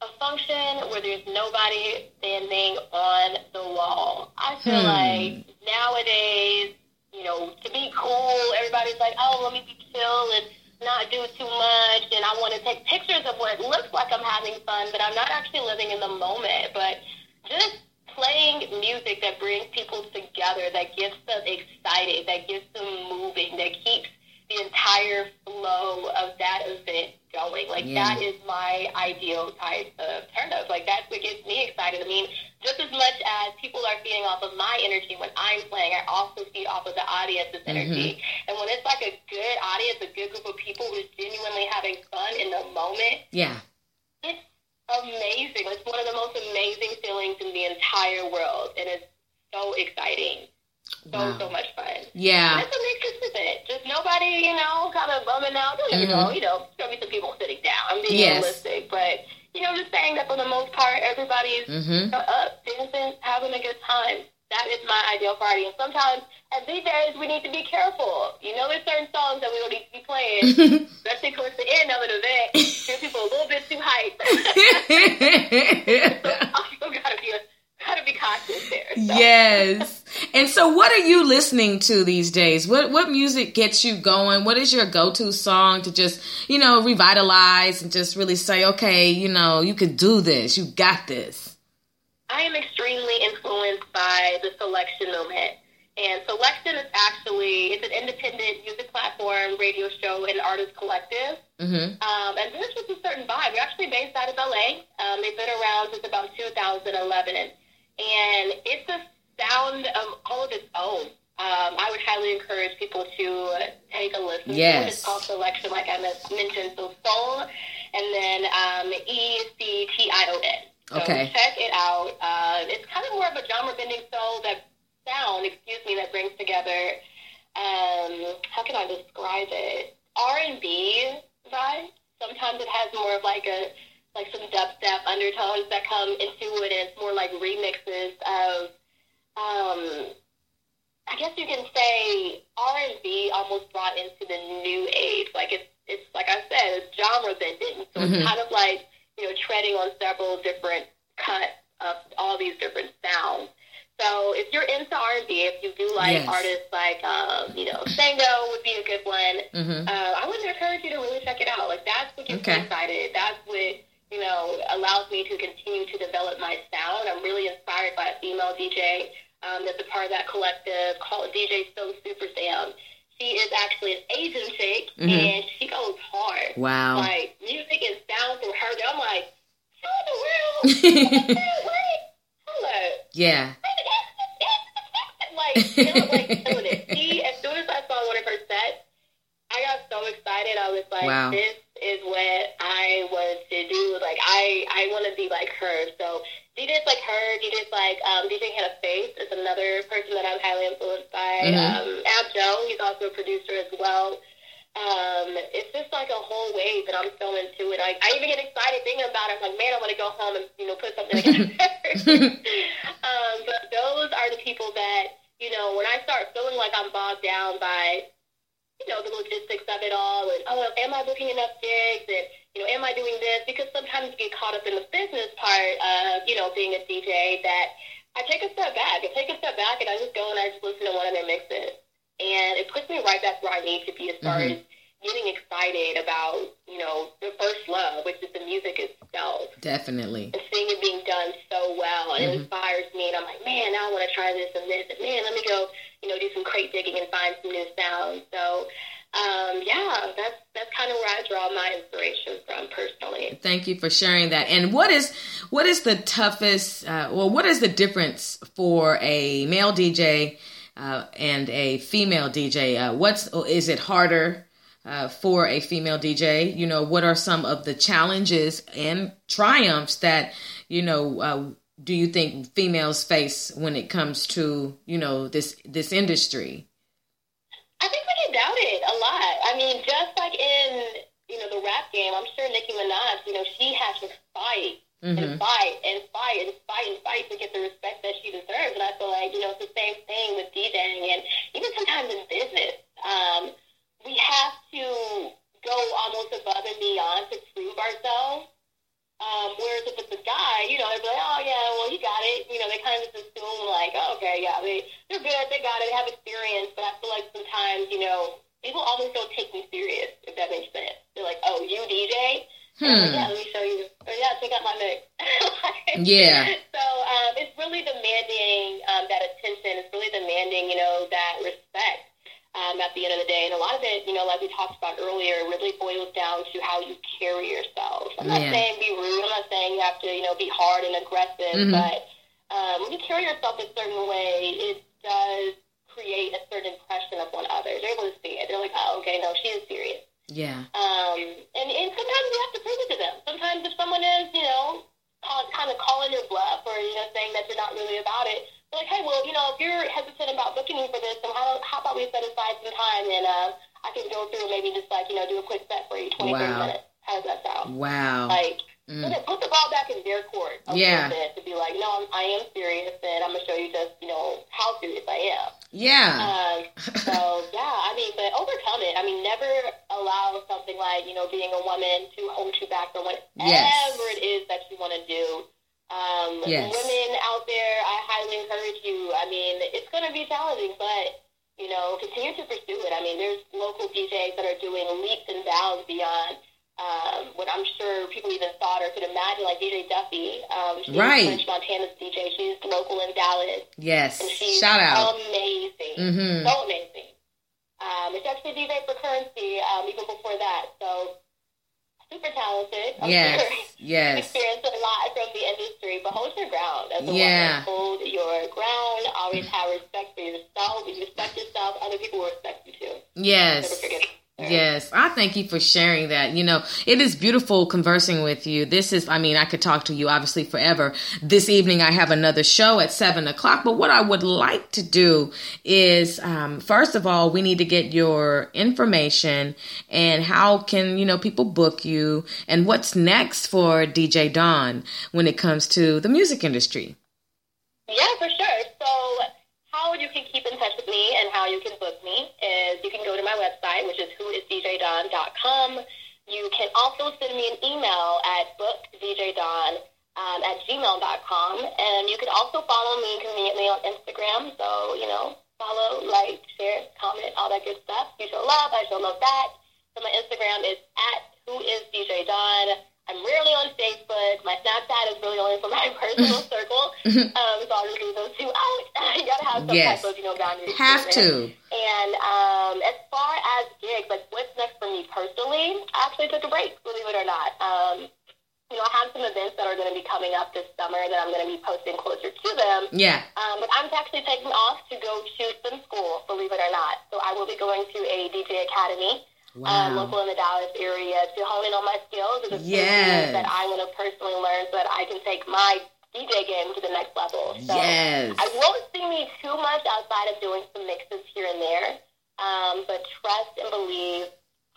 Speaker 6: a function where there's nobody standing on the wall. I feel
Speaker 2: Hmm.
Speaker 6: like nowadays, you know, to be cool, everybody's like, oh, let me be chill and not do too much, and I want to take pictures of what it looks like I'm having fun, but I'm not actually living in the moment. But just playing music that brings people together that gets them excited, that gets them moving, that keeps the entire flow of that event going. Like
Speaker 2: Yeah.
Speaker 6: that is my ideal type of turn up. Like that's what gets me excited. I mean, just as much as people are feeding off of my energy when I'm playing, I also feed off of the audience's mm-hmm. energy. And when it's like a good audience, a good group of people who's genuinely having fun in the moment,
Speaker 2: Yeah.
Speaker 6: it's amazing. It's one of the most amazing feelings in the entire world, and it's so exciting. So
Speaker 2: Wow.
Speaker 6: so much fun.
Speaker 2: Yeah.
Speaker 6: That's what makes event. Just nobody, you know, kind of bumming out. Don't get me you know, there'll be some people sitting down. I'm being
Speaker 2: Mm-hmm. Yes.
Speaker 6: realistic, but you know, just saying that for the most part, everybody's
Speaker 2: Mhm.
Speaker 6: up, dancing, having a good time. That is my ideal party. And sometimes, as DJs, we need to be careful. You know, there's certain songs that we don't need to be playing, especially towards the end of an event. Get people a little bit too hyped. also, gotta be gotta be cautious there. So.
Speaker 2: yes. And so what are you listening to these days? What what music gets you going? What is your go-to song to just, you know, revitalize and just really say, "Okay, you know, you can do this. You got this."
Speaker 6: I am extremely influenced by the Soulection movement. And Soulection is actually it's an independent music platform, radio show, and artist collective.
Speaker 2: Mhm.
Speaker 6: Um, and there's just a certain vibe. We're actually based out of LA. Um, they've been around since about 2011, and it's a sound of all of its own. Um, I would highly encourage people to take a listen.
Speaker 2: Yes.
Speaker 6: It's called Soulection, like I mentioned. So soul, and then um, E C T I O N. So
Speaker 2: Okay.
Speaker 6: check it out. Uh, it's kind of more of a genre bending soul that sound, excuse me, that brings together. Um, how can I describe it? R and B vibe. Sometimes it has more of like a like some dubstep undertones that come into it, and it's more like remixes of. Um, I guess you can say R and B almost brought into the new age. Like it's it's like I said, it's genre bending. So
Speaker 2: Mhm.
Speaker 6: it's kind of like you know treading on several different cuts of all these different sounds. So if you're into R and B, if you do like
Speaker 2: Yes.
Speaker 6: artists like um, you know Sango would be a good one.
Speaker 2: Mhm.
Speaker 6: Uh, I would encourage you to really check it out. Like that's what gets
Speaker 2: Okay.
Speaker 6: me excited. That's what you know allows me to continue to develop my sound. I'm really inspired by a female DJ um, that's a part of that collective called DJ So Super Sam. She is actually an Asian chick,
Speaker 2: Mhm.
Speaker 6: and she goes hard.
Speaker 2: Wow.
Speaker 6: Like music and sound from her. I'm like, how in the world? Hold
Speaker 2: Yeah.
Speaker 6: like, killing, like killing it. He, as soon as I saw one of her sets, I got so excited. I was like,
Speaker 2: Wow.
Speaker 6: this is what I want to do. Like, I, I want to be like her. So DJs like her, DJs like um, DJ Hannah Face is another person that I'm highly influenced by.
Speaker 2: Mhm.
Speaker 6: Um, Abjo, he's also a producer as well. Um, it's just like a whole wave that I'm so into it. I, I even get excited thinking about it. I'm like, man, I want to go home and you know put something together. um, but those are the people that you know when I start feeling like I'm bogged down by you know the logistics of it all and oh, am I booking enough gigs and you know am I doing this? Because sometimes you get caught up in the business part of you know being a DJ that I take a step back. I take a step back and I just go and I just listen to one of their mixes. And it puts me right back where I need to be as far
Speaker 2: Mhm.
Speaker 6: as getting excited about, you know, the first love, which is the music itself.
Speaker 2: Definitely.
Speaker 6: And seeing it being done so well. And
Speaker 2: Mhm.
Speaker 6: it inspires me. And I'm like, man, now I want to try this and this. And man, let me go, you know, do some crate digging and find some new sounds. So, um, yeah, that's, that's kind of where I draw my inspiration from personally.
Speaker 2: Thank you for sharing that. And what is what is the toughest? Uh, well, what is the difference for a male DJ uh, and a female DJ? Uh, what's is it harder uh, for a female DJ? You know, what are some of the challenges and triumphs that you know? Uh, do you think females face when it comes to you know this this industry?
Speaker 6: I think we get doubted a lot. I mean, just like in you know the rap game, I'm sure Nicki Minaj, you know, she has to fight
Speaker 2: Mhm.
Speaker 6: and fight and fight and fight and fight to get the respect that she deserves. And I feel like you know it's the same thing with DJing and even sometimes in business. Um, we have to go almost above and beyond to prove ourselves. Um, whereas if it's a guy, you know, they'd be like, oh, yeah, well, you got it. You know, they kind of just assume, like, oh, okay, yeah, they, they're good, they got it, they have experience. Sometimes, you know, people almost don't take me serious, if that makes sense. They're like, oh, you DJ? I'm like,
Speaker 2: Hmm.
Speaker 6: yeah, let me show you. Or, yeah, check out my mix.
Speaker 2: Yeah.
Speaker 6: So um, it's really demanding um, that attention. It's really demanding, you know, that respect um, at the end of the day. And a lot of it, you know, like we talked about earlier, really boils down to how you carry yourself. I'm not
Speaker 2: Yeah.
Speaker 6: saying be rude. I'm not saying you have to, you know, be hard and aggressive,
Speaker 2: Mhm.
Speaker 6: but
Speaker 2: Right.
Speaker 6: French Montana's DJ. She's local in Dallas.
Speaker 2: yes.
Speaker 6: And she's
Speaker 2: Shout out.
Speaker 6: amazing.
Speaker 2: Mhm.
Speaker 6: So amazing. Um, it's actually DJ for currency, um, even before that. So super talented. I'm
Speaker 2: Yes.
Speaker 6: sure.
Speaker 2: Yes.
Speaker 6: Experienced a lot from the industry, but hold your ground as a
Speaker 2: Yeah.
Speaker 6: woman. Hold your ground. Always have respect for yourself. When you respect yourself, other people will respect you too.
Speaker 2: Yes. Yes, I thank you for sharing that. You know, it is beautiful conversing with you. This is, I mean, I could talk to you obviously forever. This evening I have another show at seven o'clock, but what I would like to do is, um, first of all, we need to get your information and how can, you know, people book you and what's next for DJ Dawn when it comes to the music industry.
Speaker 6: Yeah, for sure. So, you can keep in touch with me and how you can book me is you can go to my website, which is whoisdjdawn.com. You can also send me an email at bookdjdawn um, at gmail.com. And you can also follow me conveniently on Instagram. So, you know, follow, like, share, comment, all that good stuff. You show love, I show love back. So, my Instagram is at whoisdjdawn. I'm rarely on Facebook. My Snapchat is really only for my personal circle. Um, so I'll just leave those two out. you gotta have some
Speaker 2: Yes.
Speaker 6: type of, you know, boundaries.
Speaker 2: Have to.
Speaker 6: And um, as far as gigs, like what's next for me personally, I actually took a break, believe it or not. Um, you know, I have some events that are going to be coming up this summer that I'm going to be posting closer to them.
Speaker 2: Yeah.
Speaker 6: Um, but I'm actually taking off to go to some school, believe it or not. So I will be going to a DJ academy um, local in the Dallas area to hone in on my skills and the
Speaker 2: Yes.
Speaker 6: that I want to personally learn so that I can take my DJ game to the next level. So
Speaker 2: Yes.
Speaker 6: I won't see me too much outside of doing some mixes here and there, um, but trust and believe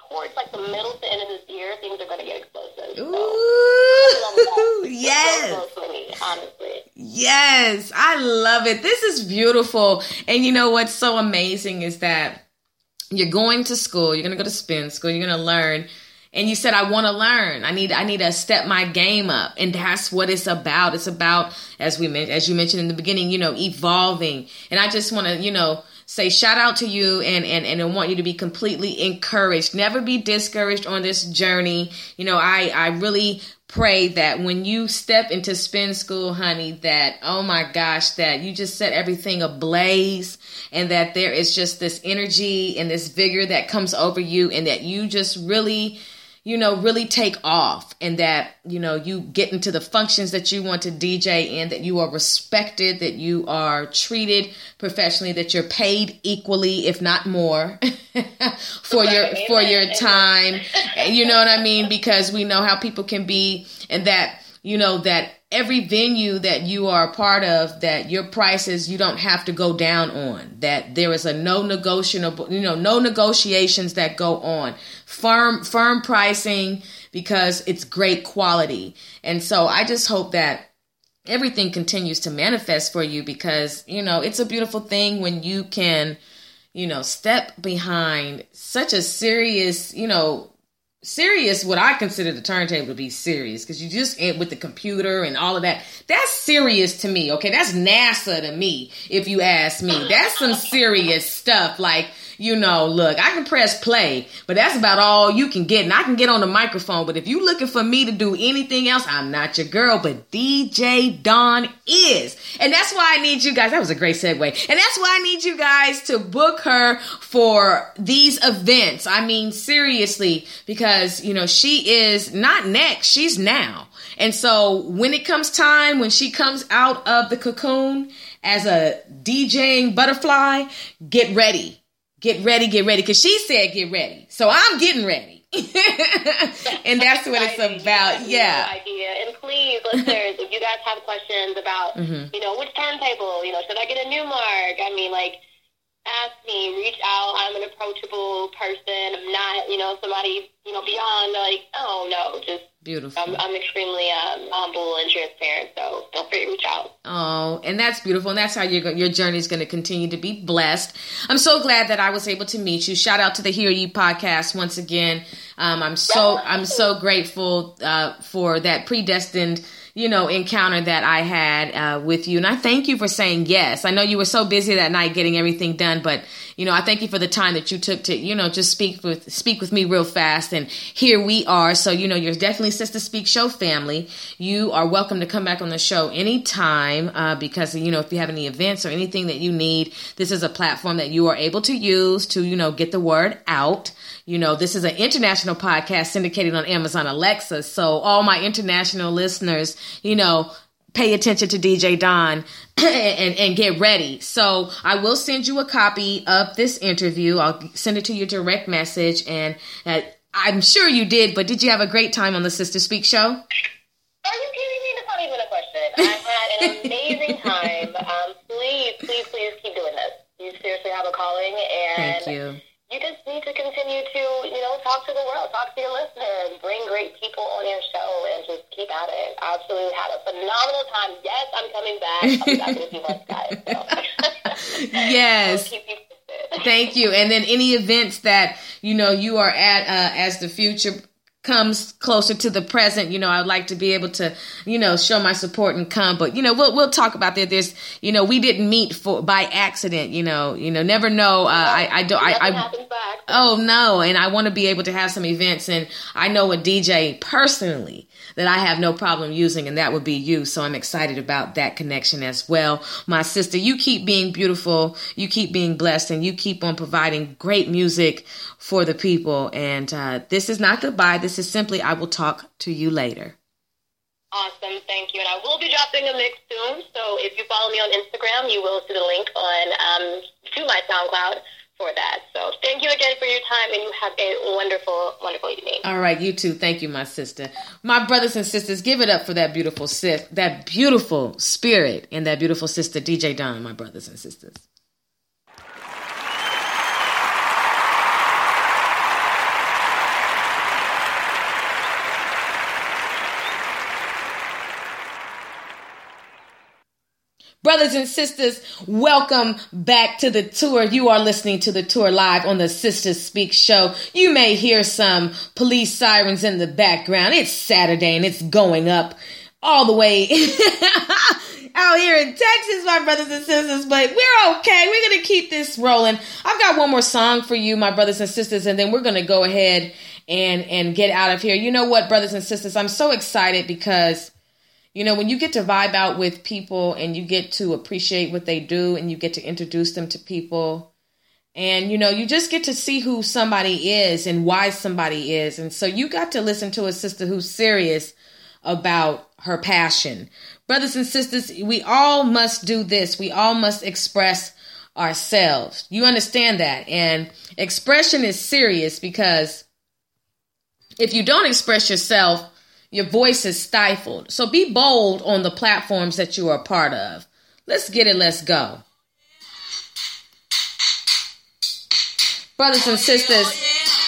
Speaker 6: towards like the middle to end of this year, things are going to get explosive. So,
Speaker 2: Ooh. Yes.
Speaker 6: close me, honestly.
Speaker 2: Yes, I love it. This is beautiful. And you know what's so amazing is that you're going to school, you're going to go to spin school, you're going to learn. And you said I want to learn. I need I need to step my game up. And that's what it's about. It's about as we as you mentioned in the beginning, you know, evolving. And I just want to, you know, say shout out to you and and and I want you to be completely encouraged. Never be discouraged on this journey. You know, I I really pray that when you step into spin school, honey, that oh my gosh, that you just set everything ablaze and that there is just this energy and this vigor that comes over you and that you just really you know, really take off and that, you know, you get into the functions that you want to DJ in, that you are respected, that you are treated professionally, that you're paid equally, if not more, for your for your time. You know what I mean? Because we know how people can be and that, you know, that every venue that you are a part of that your prices you don't have to go down on that there is a no negotiable you know no negotiations that go on firm firm pricing because it's great quality. And so i just hope that everything continues to manifest for you because you know it's a beautiful thing when you can you know step behind such a serious you know serious what i consider the turntable to be serious because you just with the computer and all of that. That's serious to me okay? That's nasa to me if you ask me. That's some serious stuff like you know, look, I can press play, but that's about all you can get. And I can get on the microphone, but if you looking for me to do anything else, I'm not your girl, but DJ Dawn is. And that's why I need you guys. That was a great segue. And that's why I need you guys to book her for these events. I mean, seriously, because, you know, she is not next, she's now. And so when it comes time, when she comes out of the cocoon as a DJing butterfly, get ready get ready, get ready, because she said get ready. So I'm getting ready. and that's what it's about. Yeah.
Speaker 6: idea. And please, listeners, if you guys have questions about, mm-hmm. you know, which turntable, you know, should I get a Numark? I mean, like, ask me, reach out. I'm an approachable person. I'm not, you know, somebody, you know, beyond like, oh no, just
Speaker 2: beautiful.
Speaker 6: I'm, I'm extremely um, humble and transparent, so feel free to reach out.
Speaker 2: Oh, and that's beautiful, and that's how your your journey is going to continue to be blessed. I'm so glad that I was able to meet you. Shout out to the Hear You podcast once again. Um, I'm so I'm so grateful uh, for that predestined you know, encounter that I had uh, with you. And I thank you for saying yes. I know you were so busy that night getting everything done, but you know, I thank you for the time that you took to, you know, just speak with speak with me real fast. And here we are. So, you know, you're definitely Sister Speak Show family. You are welcome to come back on the show anytime uh, because, you know, if you have any events or anything that you need, this is a platform that you are able to use to, you know, get the word out. You know, this is an international podcast syndicated on Amazon Alexa. So all my international listeners, you know, pay attention to DJ Dawn and, and get ready. So I will send you a copy of this interview. I'll send it to your direct message. And uh, I'm sure you did, but did you have a great time on the Sister Speak show?
Speaker 6: Are you kidding me? That's not even a question. I had an amazing time. Um, please, please, please keep doing this. You seriously have a calling. And
Speaker 2: Thank you
Speaker 6: you just need to continue to, you know, talk to the world, talk to your listeners, bring great people on your show, and just keep at it. I absolutely had a phenomenal time. Yes, I'm coming back. I'll be back few months, guys. So.
Speaker 2: yes. Thank you. And then any events that you know you are at uh, as the future comes closer to the present, you know, I'd like to be able to, you know, show my support and come. But you know, we'll we'll talk about that. There's, you know, we didn't meet for by accident. You know, you know, never know. Uh, I I don't. I, I oh no, and I want to be able to have some events, and I know a DJ personally that I have no problem using, and that would be you. So I'm excited about that connection as well. My sister, you keep being beautiful, you keep being blessed, and you keep on providing great music for the people. And uh, this is not goodbye. This is simply, I will talk to you later.
Speaker 6: Awesome, thank you. And I will be dropping a mix soon. So if you follow me on Instagram, you will see the link on um, to my SoundCloud for that. So thank you again for your time, and you have a wonderful, wonderful evening.
Speaker 2: All right, you too. Thank you, my sister. My brothers and sisters, give it up for that beautiful sis, that beautiful spirit, and that beautiful sister, DJ Dawn. My brothers and sisters. Brothers and sisters, welcome back to the tour. You are listening to the tour live on the Sisters Speak show. You may hear some police sirens in the background. It's Saturday and it's going up all the way out here in Texas, my brothers and sisters, but we're okay. We're going to keep this rolling. I've got one more song for you, my brothers and sisters, and then we're going to go ahead and and get out of here. You know what, brothers and sisters, I'm so excited because you know, when you get to vibe out with people and you get to appreciate what they do and you get to introduce them to people and you know, you just get to see who somebody is and why somebody is. And so you got to listen to a sister who's serious about her passion. Brothers and sisters, we all must do this. We all must express ourselves. You understand that? And expression is serious because if you don't express yourself, your voice is stifled. So be bold on the platforms that you are a part of. Let's get it, let's go. Brothers and sisters,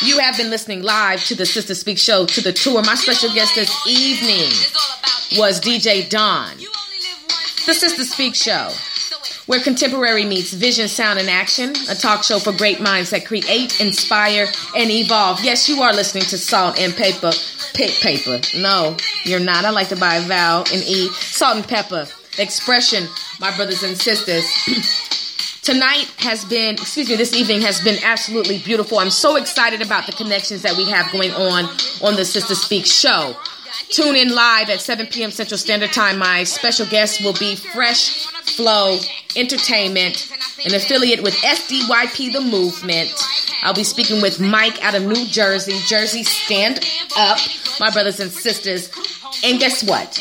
Speaker 2: you have been listening live to the Sister Speak show, to the tour. My special guest this evening was DJ Dawn. The Sister Speak show. where contemporary meets vision, sound, and action. A talk show for great minds that create, inspire, and evolve. Yes, you are listening to Salt and Paper. Pick paper. No, you're not. I like to buy a vowel and E. Salt and pepper. Expression, my brothers and sisters. Tonight has been, excuse me, this evening has been absolutely beautiful. I'm so excited about the connections that we have going on on the Sister Speak show. Tune in live at 7 p.m. Central Standard Time. My special guest will be Fresh Flow Entertainment, an affiliate with SDYP The Movement. I'll be speaking with Mike out of New Jersey. Jersey, stand up, my brothers and sisters. And guess what?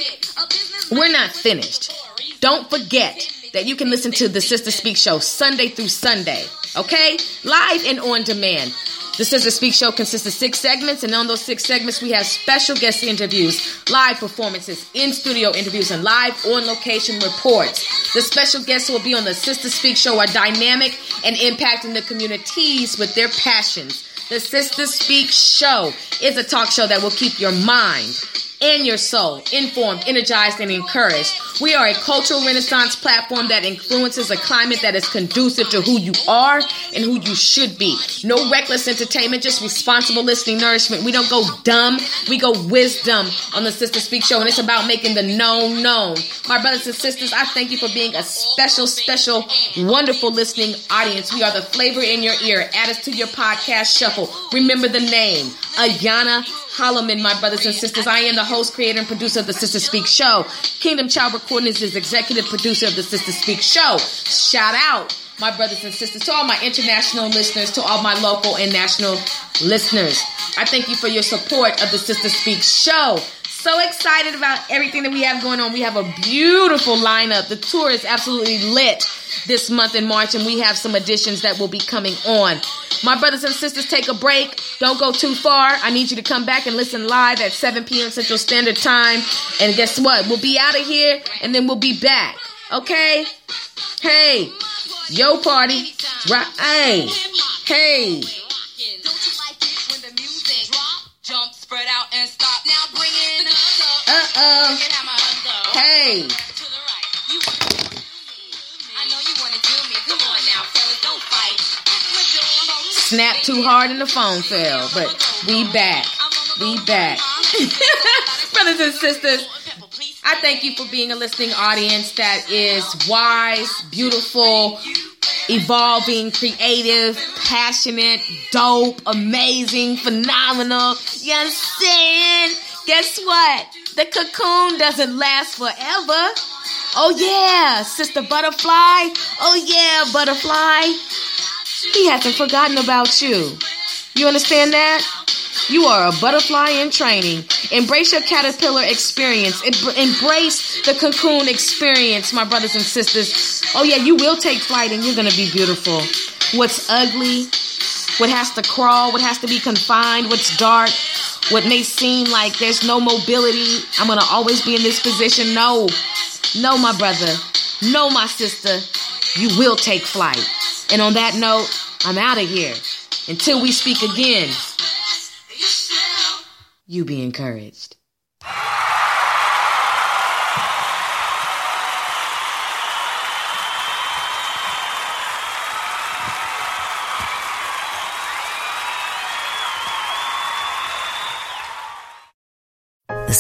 Speaker 2: We're not finished. Don't forget that you can listen to the Sister Speak Show Sunday through Sunday, okay? Live and on demand. The Sister Speak Show consists of six segments, and on those six segments, we have special guest interviews, live performances, in studio interviews, and live on location reports. The special guests who will be on the Sister Speak Show are dynamic and impacting the communities with their passions. The Sister Speak Show is a talk show that will keep your mind and your soul informed, energized, and encouraged. We are a cultural renaissance platform that influences a climate that is conducive to who you are and who you should be. No reckless entertainment, just responsible listening nourishment. We don't go dumb, we go wisdom on the Sister Speak Show, and it's about making the known known. My brothers and sisters, I thank you for being a special, special, wonderful listening audience. We are the flavor in your ear. Add us to your podcast shuffle. Remember the name, Ayana Holloman, my brothers and sisters. I am the host, creator, and producer of the Sister Speak Show. Kingdom Child Recordings is executive producer of the Sister Speak Show. Shout out, my brothers and sisters, to all my international listeners, to all my local and national listeners. I thank you for your support of the Sister Speak Show. So excited about everything that we have going on. We have a beautiful lineup. The tour is absolutely lit this month in March, and we have some additions that will be coming on. My brothers and sisters, take a break. Don't go too far. I need you to come back and listen live at 7 p.m. Central Standard Time. And guess what? We'll be out of here and then we'll be back. Okay? Hey, yo party. Right. Hey. Hey.
Speaker 5: Jump, spread out, and stop? Now bring it up.
Speaker 2: Uh-oh.
Speaker 5: Bring it hammer up.
Speaker 2: Hey.
Speaker 5: To the right. You I know you wanna do me. Come on now, fellas, don't fight.
Speaker 2: Snap too hard and the phone fell. But we back. We back. brothers and sisters, I thank you for being a listening audience that is wise, beautiful, evolving, creative, passionate, dope, amazing, phenomenal. You understand? Guess what? The cocoon doesn't last forever. Oh yeah, sister butterfly. Oh yeah, butterfly. He hasn't forgotten about you. You understand that? You are a butterfly in training. Embrace your caterpillar experience. Em- Embrace the cocoon experience, my brothers and sisters. Oh, yeah, you will take flight and you're going to be beautiful. What's ugly, what has to crawl, what has to be confined, what's dark, what may seem like there's no mobility. I'm going to always be in this position. No, no, my brother. No, my sister. You will take flight. And on that note, I'm out of here. Until we speak again, you be encouraged.